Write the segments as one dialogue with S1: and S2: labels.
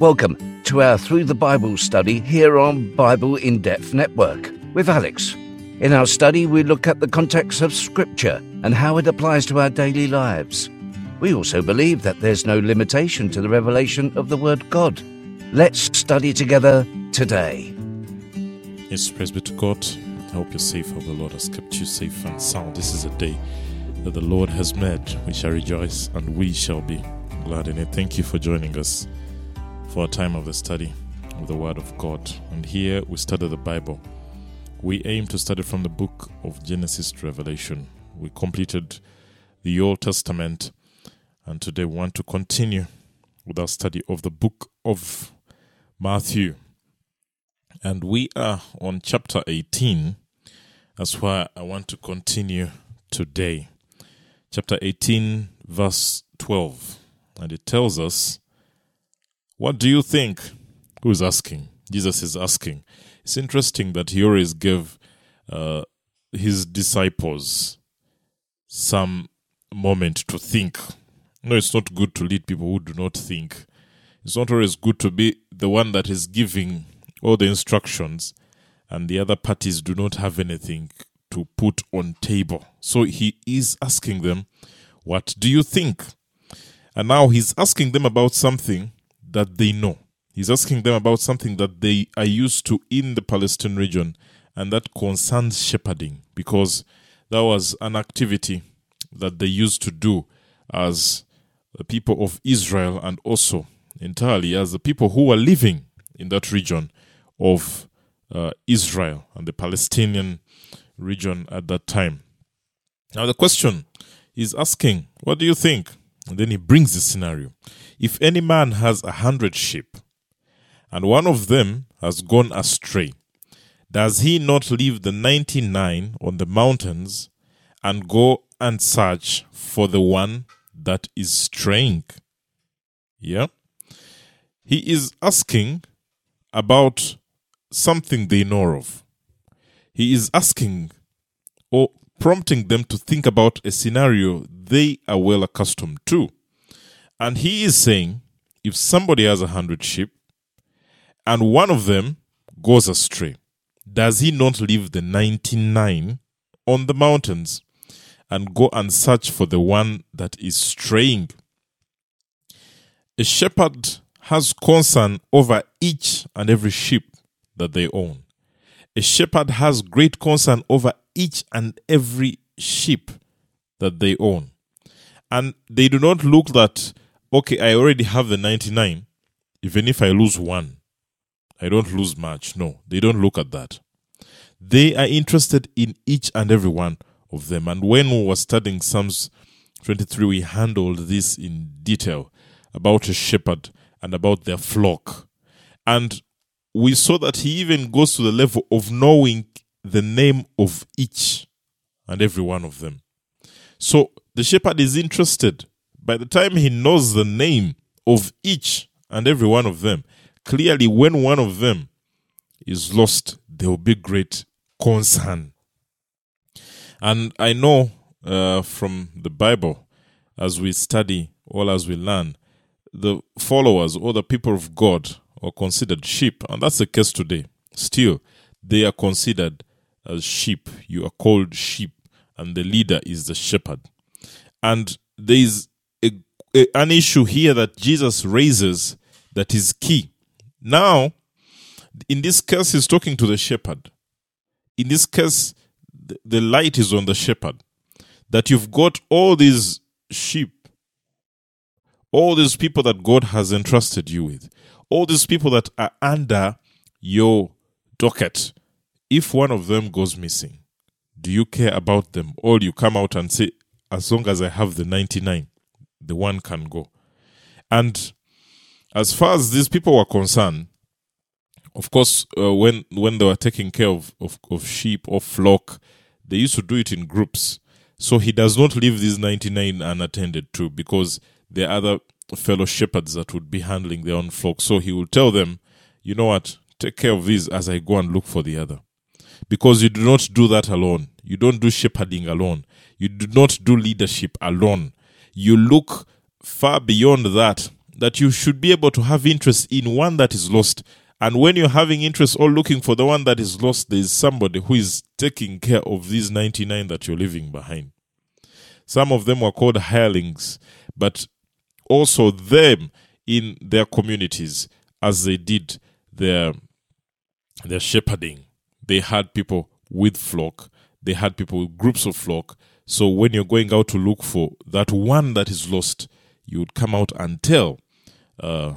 S1: Welcome to our Through the Bible study here on Bible in Depth Network with Alex. In our study, we look at the context of Scripture and how it applies to our daily lives. We also believe that there's no limitation to the revelation of the Word God. Let's study together today.
S2: Yes, praise be to God. I hope you're safe. Hope the Lord has kept you safe and sound. This is a day that the Lord has made. We shall rejoice and we shall be glad in it. Thank you for joining us for a time of the study of the Word of God. And here we study the Bible. We aim to study from the book of Genesis to Revelation. We completed the Old Testament, and today we want to continue with our study of the book of Matthew. And we are on chapter 18. That's why I want to continue today. Chapter 18, verse 12. And it tells us what do you think? Who is asking? Jesus is asking. It's interesting that he always gave uh, his disciples some moment to think. No, it's not good to lead people who do not think. It's not always good to be the one that is giving all the instructions and the other parties do not have anything to put on table. So he is asking them, what do you think? And now he's asking them about something that they know. He's asking them about something that they are used to in the Palestinian region, and that concerns shepherding, because that was an activity that they used to do as the people of Israel and also entirely as the people who were living in that region of uh, Israel and the Palestinian region at that time. Now, the question is asking, What do you think? And then he brings the scenario. If any man has a hundred sheep, and one of them has gone astray, does he not leave the ninety nine on the mountains and go and search for the one that is straying? Yeah. He is asking about something they know of. He is asking or prompting them to think about a scenario they are well accustomed to. And he is saying if somebody has a hundred sheep and one of them goes astray, does he not leave the 99 on the mountains and go and search for the one that is straying? A shepherd has concern over each and every sheep that they own. A shepherd has great concern over each and every sheep that they own. And they do not look that, okay, I already have the 99. Even if I lose one, I don't lose much. No, they don't look at that. They are interested in each and every one of them. And when we were studying Psalms 23, we handled this in detail about a shepherd and about their flock. And we saw that he even goes to the level of knowing the name of each and every one of them. So the shepherd is interested. By the time he knows the name of each and every one of them, clearly when one of them is lost, there will be great concern. And I know uh, from the Bible, as we study, or as we learn, the followers or the people of God are considered sheep, and that's the case today. Still, they are considered as sheep. You are called sheep, and the leader is the shepherd. And there is a, a, an issue here that Jesus raises that is key. Now, in this case, he's talking to the shepherd. In this case, the, the light is on the shepherd. That you've got all these sheep, all these people that God has entrusted you with, all these people that are under your docket. If one of them goes missing, do you care about them? Or you come out and say, as long as I have the 99, the one can go. And as far as these people were concerned, of course, uh, when when they were taking care of, of, of sheep or flock, they used to do it in groups. So he does not leave these 99 unattended to because there are other fellow shepherds that would be handling their own flock. So he will tell them, you know what, take care of these as I go and look for the other. Because you do not do that alone. You don't do shepherding alone. You do not do leadership alone. You look far beyond that that you should be able to have interest in one that is lost. And when you're having interest or looking for the one that is lost, there is somebody who is taking care of these 99 that you're leaving behind. Some of them were called hirelings, but also them in their communities as they did their their shepherding. They had people with flock, they had people with groups of flock. So when you're going out to look for that one that is lost, you would come out and tell uh,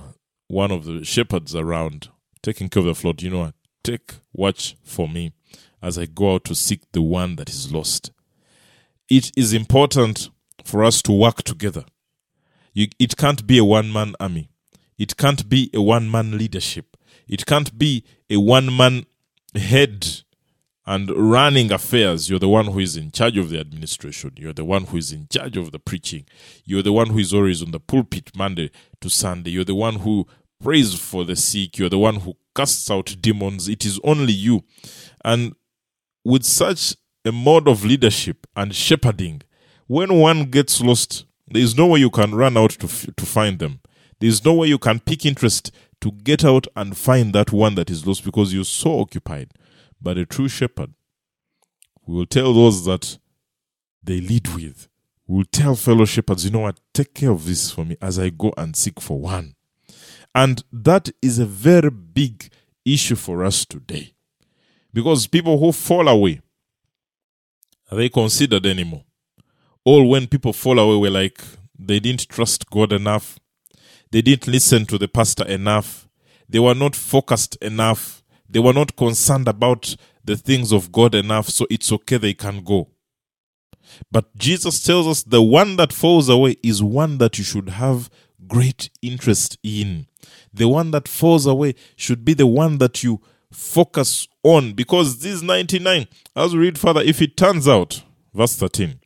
S2: one of the shepherds around taking care of the flock, you know, take watch for me as I go out to seek the one that is lost. It is important for us to work together. You, it can't be a one man army. It can't be a one man leadership. It can't be a one man head and running affairs. You're the one who is in charge of the administration. You're the one who is in charge of the preaching. You're the one who is always on the pulpit Monday to Sunday. You're the one who prays for the sick. You're the one who casts out demons. It is only you. And with such a mode of leadership and shepherding, when one gets lost, there is no way you can run out to, f- to find them. There is no way you can pick interest to get out and find that one that is lost because you're so occupied. But a true shepherd will tell those that they lead with, will tell fellow shepherds, you know what, take care of this for me as I go and seek for one. And that is a very big issue for us today. Because people who fall away, are they considered anymore? All when people fall away, we're like, they didn't trust God enough. They didn't listen to the pastor enough. They were not focused enough. They were not concerned about the things of God enough, so it's okay, they can go. But Jesus tells us the one that falls away is one that you should have great interest in. The one that falls away should be the one that you focus on because this 99, as we read further, if it turns out, verse 13,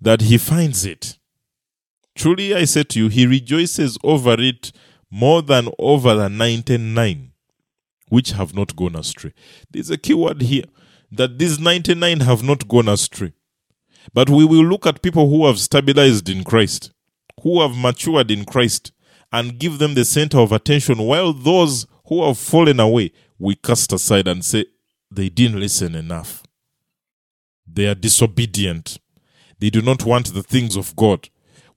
S2: that he finds it, truly I say to you, he rejoices over it more than over the 99 which have not gone astray. There's a key word here that these 99 have not gone astray. But we will look at people who have stabilized in Christ, who have matured in Christ, and give them the center of attention, while those who have fallen away, we cast aside and say, they didn't listen enough. They are disobedient. They do not want the things of God.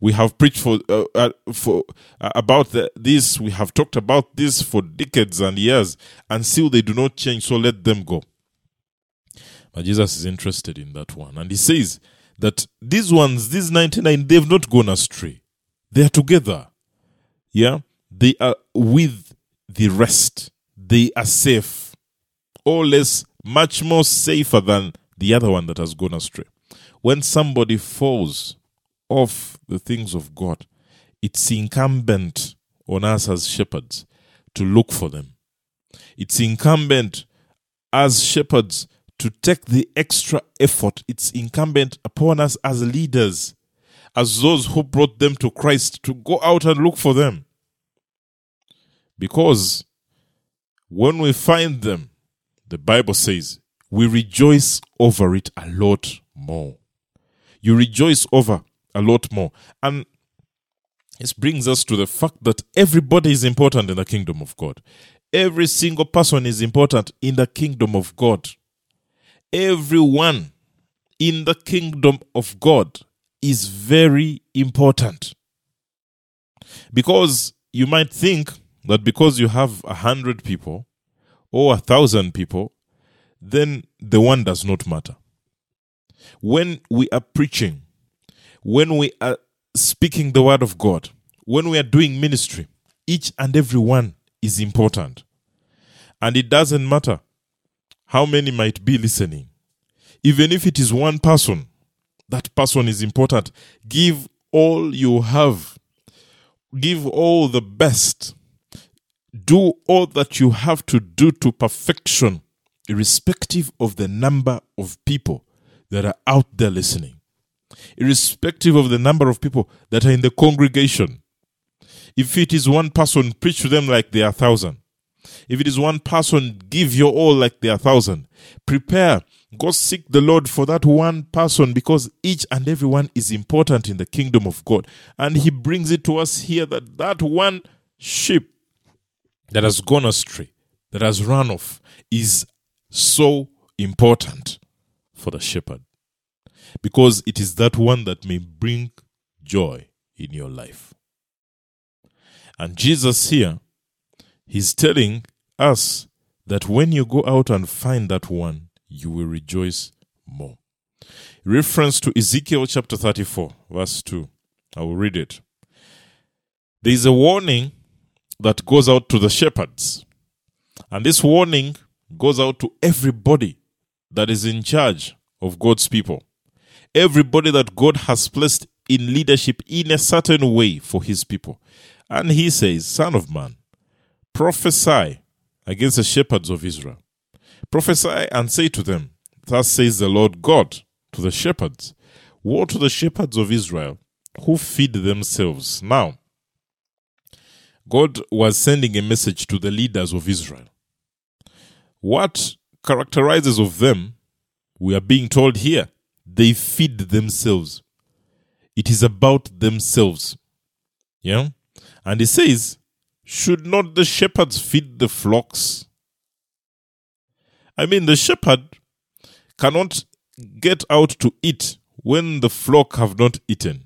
S2: We have preached for uh, uh, for uh, about the, this. We have talked about this for decades and years, and still they do not change. So let them go. But Jesus is interested in that one, and he says that these ones, these ninety-nine, they've not gone astray. They are together. Yeah, they are with the rest. They are safe, or less, much more safer than the other one that has gone astray. When somebody falls off the things of God, it's incumbent on us as shepherds to look for them. It's incumbent as shepherds to take the extra effort. It's incumbent upon us as leaders, as those who brought them to Christ, to go out and look for them. Because when we find them, the Bible says, we rejoice over it a lot more. You rejoice over a lot more. And this brings us to the fact that everybody is important in the kingdom of God. Every single person is important in the kingdom of God. Everyone in the kingdom of God is very important. Because you might think that because you have a hundred people or a thousand people, then the one does not matter. When we are preaching, when we are speaking the word of God, when we are doing ministry, each and every one is important. And it doesn't matter how many might be listening. Even if it is one person, that person is important. Give all you have, give all the best, do all that you have to do to perfection, irrespective of the number of people that are out there listening irrespective of the number of people that are in the congregation. If it is one person, preach to them like they are thousand. If it is one person, give your all like they are thousand. Prepare. Go seek the Lord for that one person because each and every one is important in the kingdom of God. And He brings it to us here that that one sheep that has gone astray, that has run off, is so important for the shepherd because it is that one that may bring joy in your life. And Jesus here, he's telling us that when you go out and find that one, you will rejoice more. Reference to Ezekiel chapter 34, verse 2. I will read it. There is a warning that goes out to the shepherds. And this warning goes out to everybody that is in charge of God's people. Everybody that God has placed in leadership in a certain way for his people. And he says, Son of man, prophesy against the shepherds of Israel. Prophesy and say to them, Thus says the Lord God to the shepherds Woe to the shepherds of Israel who feed themselves. Now, God was sending a message to the leaders of Israel. What characterizes of them, we are being told here, they feed themselves. It is about themselves. Yeah? And he says, Should not the shepherds feed the flocks? I mean, the shepherd cannot get out to eat when the flock have not eaten.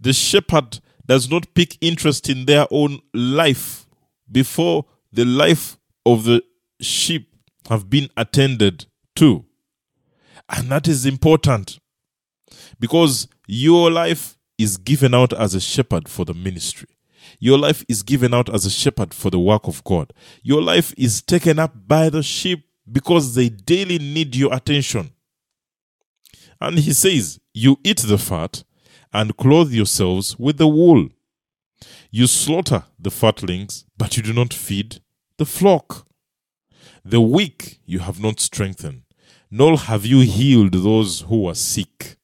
S2: The shepherd does not pick interest in their own life before the life of the sheep have been attended to. And that is important because your life is given out as a shepherd for the ministry. Your life is given out as a shepherd for the work of God. Your life is taken up by the sheep because they daily need your attention. And he says, You eat the fat and clothe yourselves with the wool. You slaughter the fatlings, but you do not feed the flock. The weak you have not strengthened, nor have you healed those who are sick,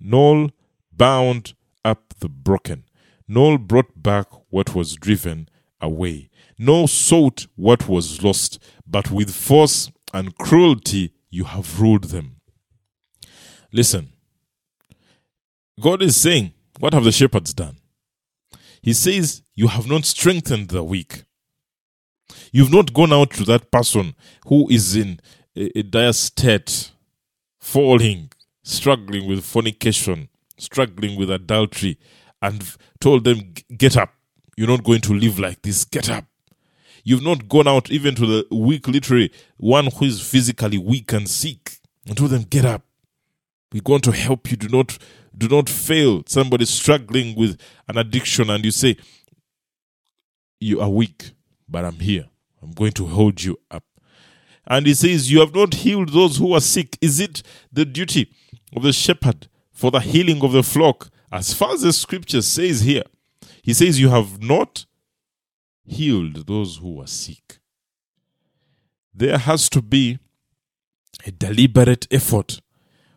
S2: nor bound up the broken, nor brought back what was driven away, nor sought what was lost, but with force and cruelty you have ruled them. Listen, God is saying, What have the shepherds done? He says, You have not strengthened the weak. You've not gone out to that person who is in a, dire state, falling, struggling with fornication, struggling with adultery, and told them, Get up. You're not going to live like this. Get up. You've not gone out even to the weak, literally, one who is physically weak and sick, and told them, Get up. We're going to help you. Do not do not fail. Somebody struggling with an addiction, and you say, You are weak, but I'm here. I'm going to hold you up. And he says, You have not healed those who are sick. Is it the duty of the shepherd for the healing of the flock? As far as the scripture says here, he says, You have not healed those who are sick. There has to be a deliberate effort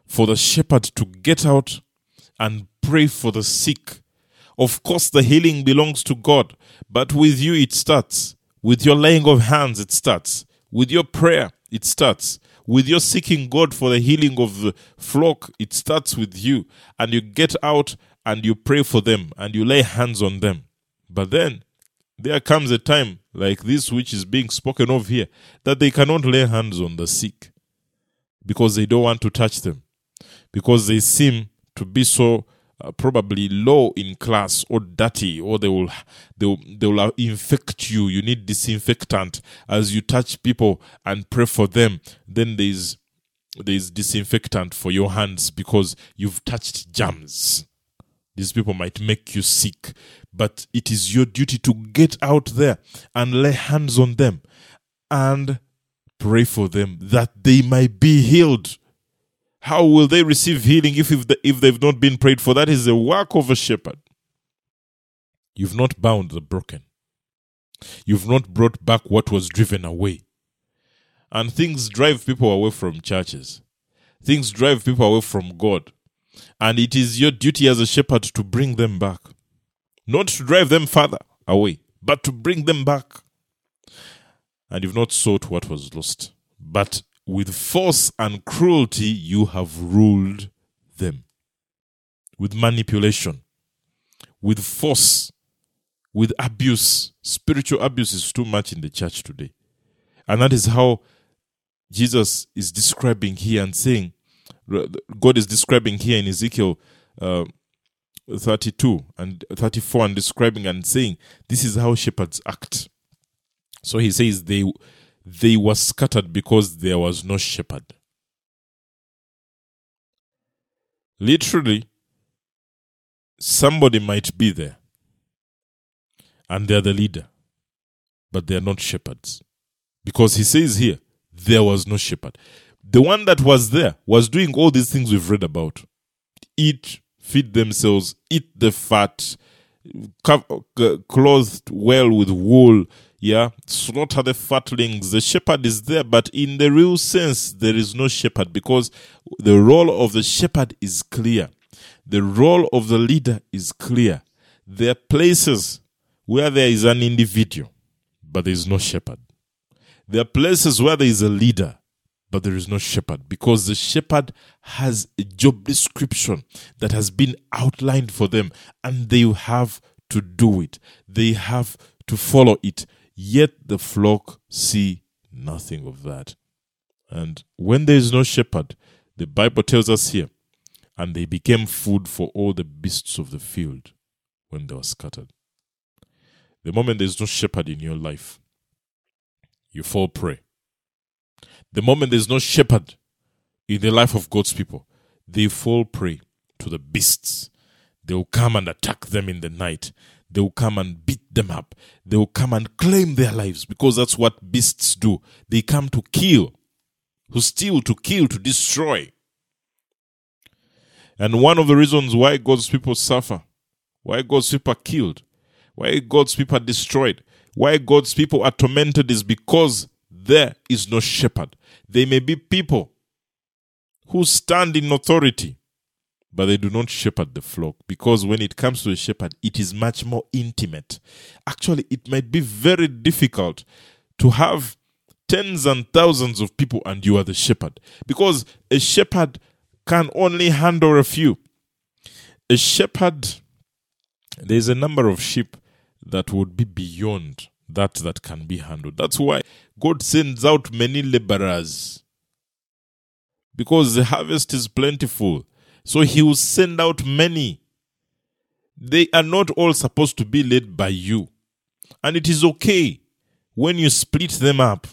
S2: for the shepherd to get out and pray for the sick. Of course, the healing belongs to God, but with you it starts. With your laying of hands, it starts. With your prayer, it starts. With your seeking God for the healing of the flock, it starts with you. And you get out and you pray for them and you lay hands on them. But then there comes a time like this, which is being spoken of here, that they cannot lay hands on the sick because they don't want to touch them, because they seem to be so uh, probably low in class or dirty or they will they will, they will infect you. You need disinfectant. As you touch people and pray for them then there's there's disinfectant for your hands because you've touched germs. These people might make you sick but it is your duty to get out there and lay hands on them and pray for them that they might be healed how will they receive healing if, if, the, if they've not been prayed for? That is the work of a shepherd. You've not bound the broken. You've not brought back what was driven away. And things drive people away from churches. Things drive people away from God. And it is your duty as a shepherd to bring them back. Not to drive them further away, but to bring them back. and you've not sought what was lost, but with force and cruelty you have ruled them. With manipulation, with force, with abuse. Spiritual abuse is too much in the church today. And that is how Jesus is describing here and saying, God is describing here in Ezekiel uh, 32 and 34 and describing and saying, this is how shepherds act. So he says they they were scattered because there was no shepherd. Literally, somebody might be there and they're the leader, but they're not shepherds. Because he says here, there was no shepherd. The one that was there was doing all these things we've read about eat, feed themselves, eat the fat, uh, clothed well with wool, yeah, slaughter the fatlings. The shepherd is there, but in the real sense, there is no shepherd because the role of the shepherd is clear. The role of the leader is clear. There are places where there is an individual, but there is no shepherd. There are places where there is a leader, but there is no shepherd because the shepherd has a job description that has been outlined for them and they have to do it. They have to follow it. Yet the flock see nothing of that. And when there is no shepherd, the Bible tells us here, and they became food for all the beasts of the field when they were scattered. The moment there is no shepherd in your life, you fall prey. The moment there's no shepherd in the life of God's people, they fall prey to the beasts. They will come and attack them in the night. They will come and beat them up. They will come and claim their lives because that's what beasts do. They come to kill, to steal, to kill, to destroy. And one of the reasons why God's people suffer, why God's people are killed, why God's people are destroyed, why God's people are tormented is because there is no shepherd. They may be people who stand in authority, but they do not shepherd the flock because when it comes to a shepherd, it is much more intimate. Actually, it might be very difficult to have tens and thousands of people and you are the shepherd because a shepherd can only handle a few. A shepherd, there's a number of sheep that would be beyond that that can be handled. That's why God sends out many laborers because the harvest is plentiful. So he will send out many. They are not all supposed to be led by you. And it is okay when you split them up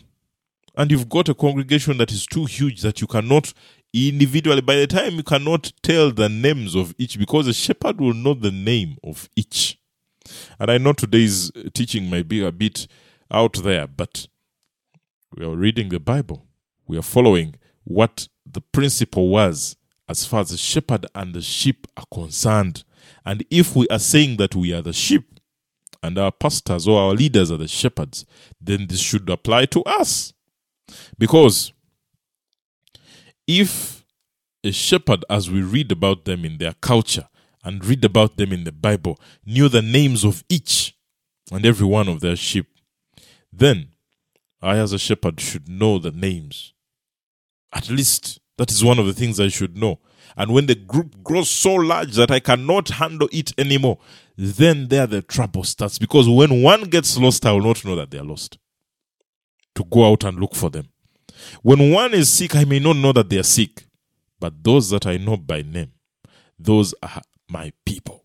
S2: and you've got a congregation that is too huge that you cannot individually, by the time you cannot tell the names of each, because a shepherd will know the name of each. And I know today's teaching might be a bit out there, but we are reading the Bible. We are following what the principle was as far as the shepherd and the sheep are concerned. And if we are saying that we are the sheep and our pastors or our leaders are the shepherds, then this should apply to us. Because if a shepherd, as we read about them in their culture, and read about them in the Bible, knew the names of each and every one of their sheep, then I, as a shepherd, should know the names. At least that is one of the things I should know. And when the group grows so large that I cannot handle it anymore, then there the trouble starts. Because when one gets lost, I will not know that they are lost. To go out and look for them. When one is sick, I may not know that they are sick. But those that I know by name, those are my people.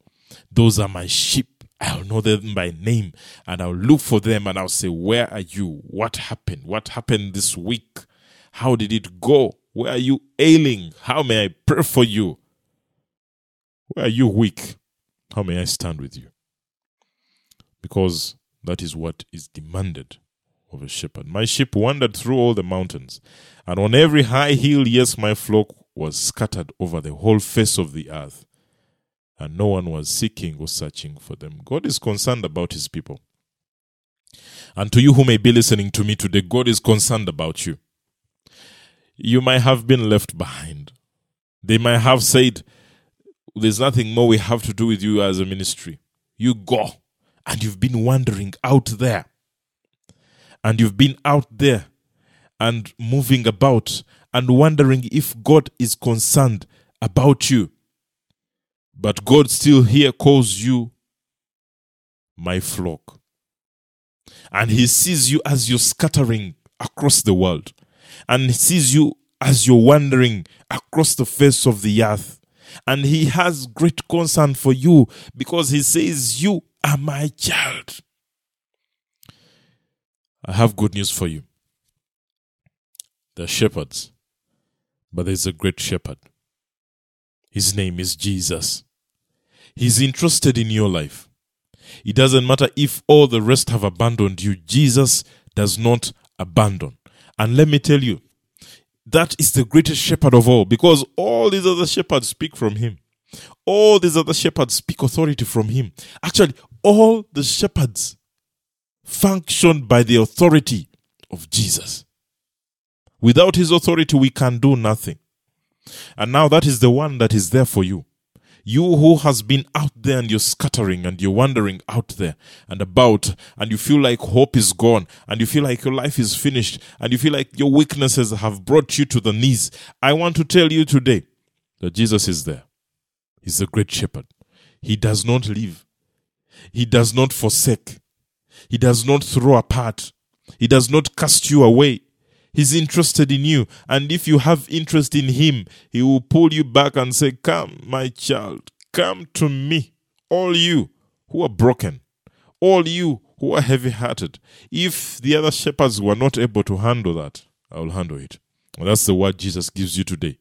S2: Those are my sheep. I'll know them by name and I'll look for them and I'll say, Where are you? What happened? What happened this week? How did it go? Where are you ailing? How may I pray for you? Where are you weak? How may I stand with you? Because that is what is demanded of a shepherd. My sheep wandered through all the mountains, and on every high hill, yes, my flock was scattered over the whole face of the earth and no one was seeking or searching for them. God is concerned about his people. And to you who may be listening to me today, God is concerned about you. You might have been left behind. They might have said, There's nothing more we have to do with you as a ministry. You go. And you've been wandering out there. and you've been out there and moving about and wondering if God is concerned about you. But God still here calls you my flock. And He sees you as you're scattering across the world, and sees you as you're wandering across the face of the earth. And He has great concern for you because He says, You are my child. I have good news for you. They're shepherds, but there's a great shepherd. His name is Jesus. He's interested in your life. It doesn't matter if all the rest have abandoned you, Jesus does not abandon. And let me tell you, that is the greatest shepherd of all because all these other shepherds speak from him. All these other shepherds speak authority from him. Actually, all the shepherds function by the authority of Jesus. Without his authority, we can do nothing. And now that is the one that is there for you. You who has been out there and you're scattering and you're wandering out there and about and you feel like hope is gone and you feel like your life is finished and you feel like your weaknesses have brought you to the knees. I want to tell you today that Jesus is there. He's the great shepherd. He does not leave. He does not forsake. He does not throw apart. He does not cast you away. He's interested in you. And if you have interest in Him, He will pull you back and say, Come, my child, come to me. All you who are broken, all you who are heavy hearted. If the other shepherds were not able to handle that, I will handle it. And that's the word Jesus gives you today.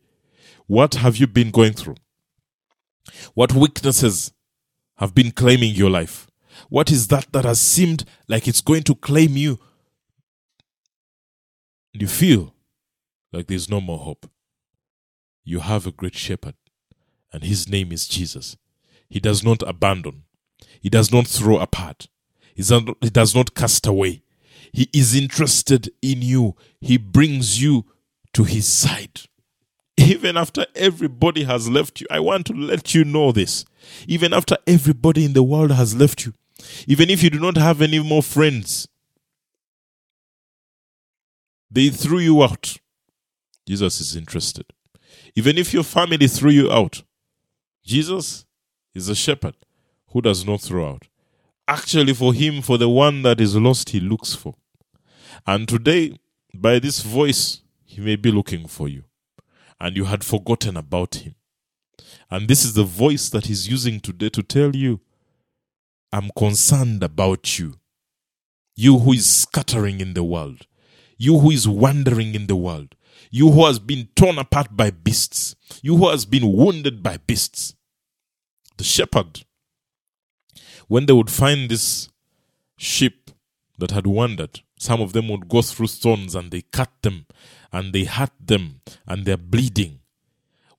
S2: What have you been going through? What weaknesses have been claiming your life? What is that that has seemed like it's going to claim you you feel like there's no more hope, you have a great shepherd, and his name is Jesus. He does not abandon, he does not throw apart, he does not cast away. He is interested in you, he brings you to his side. Even after everybody has left you, I want to let you know this. Even after everybody in the world has left you, even if you do not have any more friends, they threw you out. Jesus is interested. Even if your family threw you out, Jesus is a shepherd who does not throw out. Actually, for him, for the one that is lost, he looks for. And today, by this voice, he may be looking for you. And you had forgotten about him. And this is the voice that he's using today to tell you, I'm concerned about you. You who is scattering in the world you who is wandering in the world, you who has been torn apart by beasts, you who has been wounded by beasts. The shepherd, when they would find this sheep that had wandered, some of them would go through thorns and they cut them and they hurt them and they're bleeding.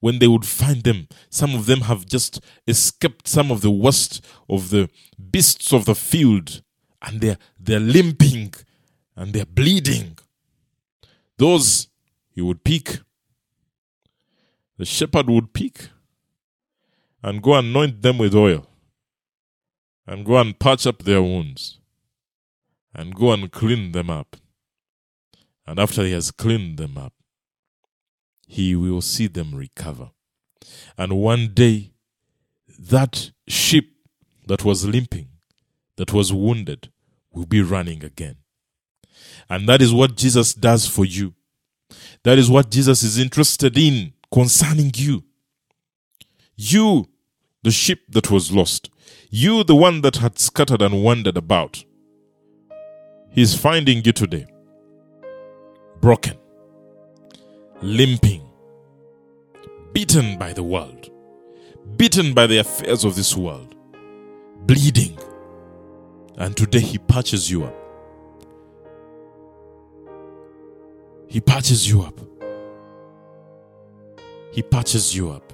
S2: When they would find them, some of them have just escaped some of the worst of the beasts of the field and they're, they're limping and they're bleeding. Those he would pick. The shepherd would pick and go anoint them with oil and go and patch up their wounds and go and clean them up. And after he has cleaned them up, he will see them recover. And one day, that sheep that was limping, that was wounded, will be running again. And that is what Jesus does for you. That is what Jesus is interested in concerning you. You, the sheep that was lost. You, the one that had scattered and wandered about. He's finding you today. Broken, limping, beaten by the world, beaten by the affairs of this world, bleeding. And today he patches you up. He patches you up. He patches you up.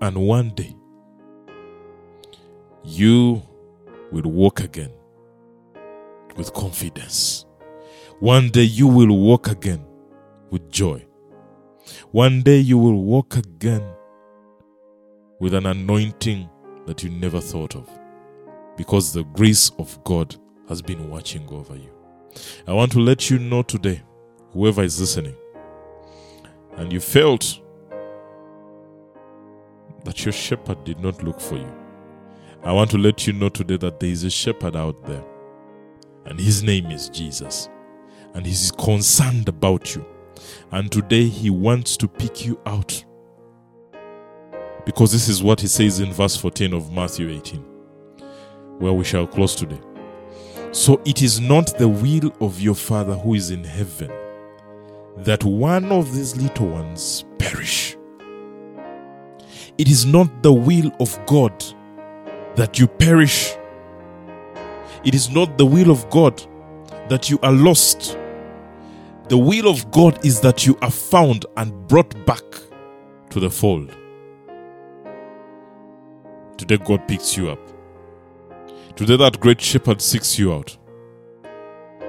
S2: And one day, you will walk again with confidence. One day, you will walk again with joy. One day, you will walk again with an anointing that you never thought of because the grace of God has been watching over you. I want to let you know today, whoever is listening, and you felt that your shepherd did not look for you. I want to let you know today that there is a shepherd out there, and his name is Jesus, and he's concerned about you. And today he wants to pick you out. Because this is what he says in verse 14 of Matthew 18, where we shall close today. So it is not the will of your Father who is in heaven that one of these little ones perish. It is not the will of God that you perish. It is not the will of God that you are lost. The will of God is that you are found and brought back to the fold. Today, God picks you up. Today, that great shepherd seeks you out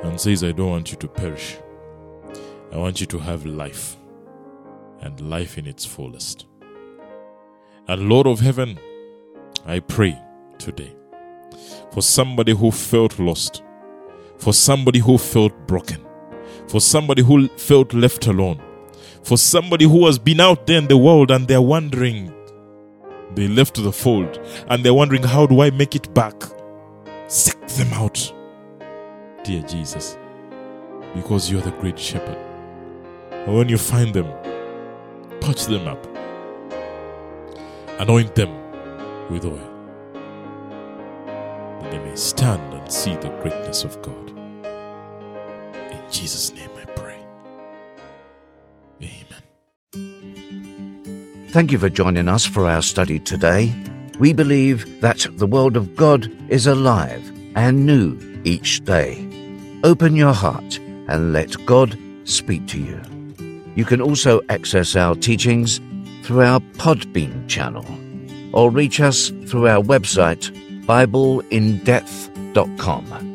S2: and says, I don't want you to perish. I want you to have life and life in its fullest. And Lord of heaven, I pray today for somebody who felt lost, for somebody who felt broken, for somebody who felt left alone, for somebody who has been out there in the world and they're wondering, they left the fold and they're wondering, how do I make it back? Seek them out, dear Jesus, because you're the great shepherd. And when you find them, touch them up, anoint them with oil, that they may stand and see the greatness of God. In Jesus' name I pray. Amen.
S1: Thank you for joining us for our study today. We believe that the Word of God is alive and new each day. Open your heart and let God speak to you. You can also access our teachings through our Podbean channel or reach us through our website, BibleInDepth.com.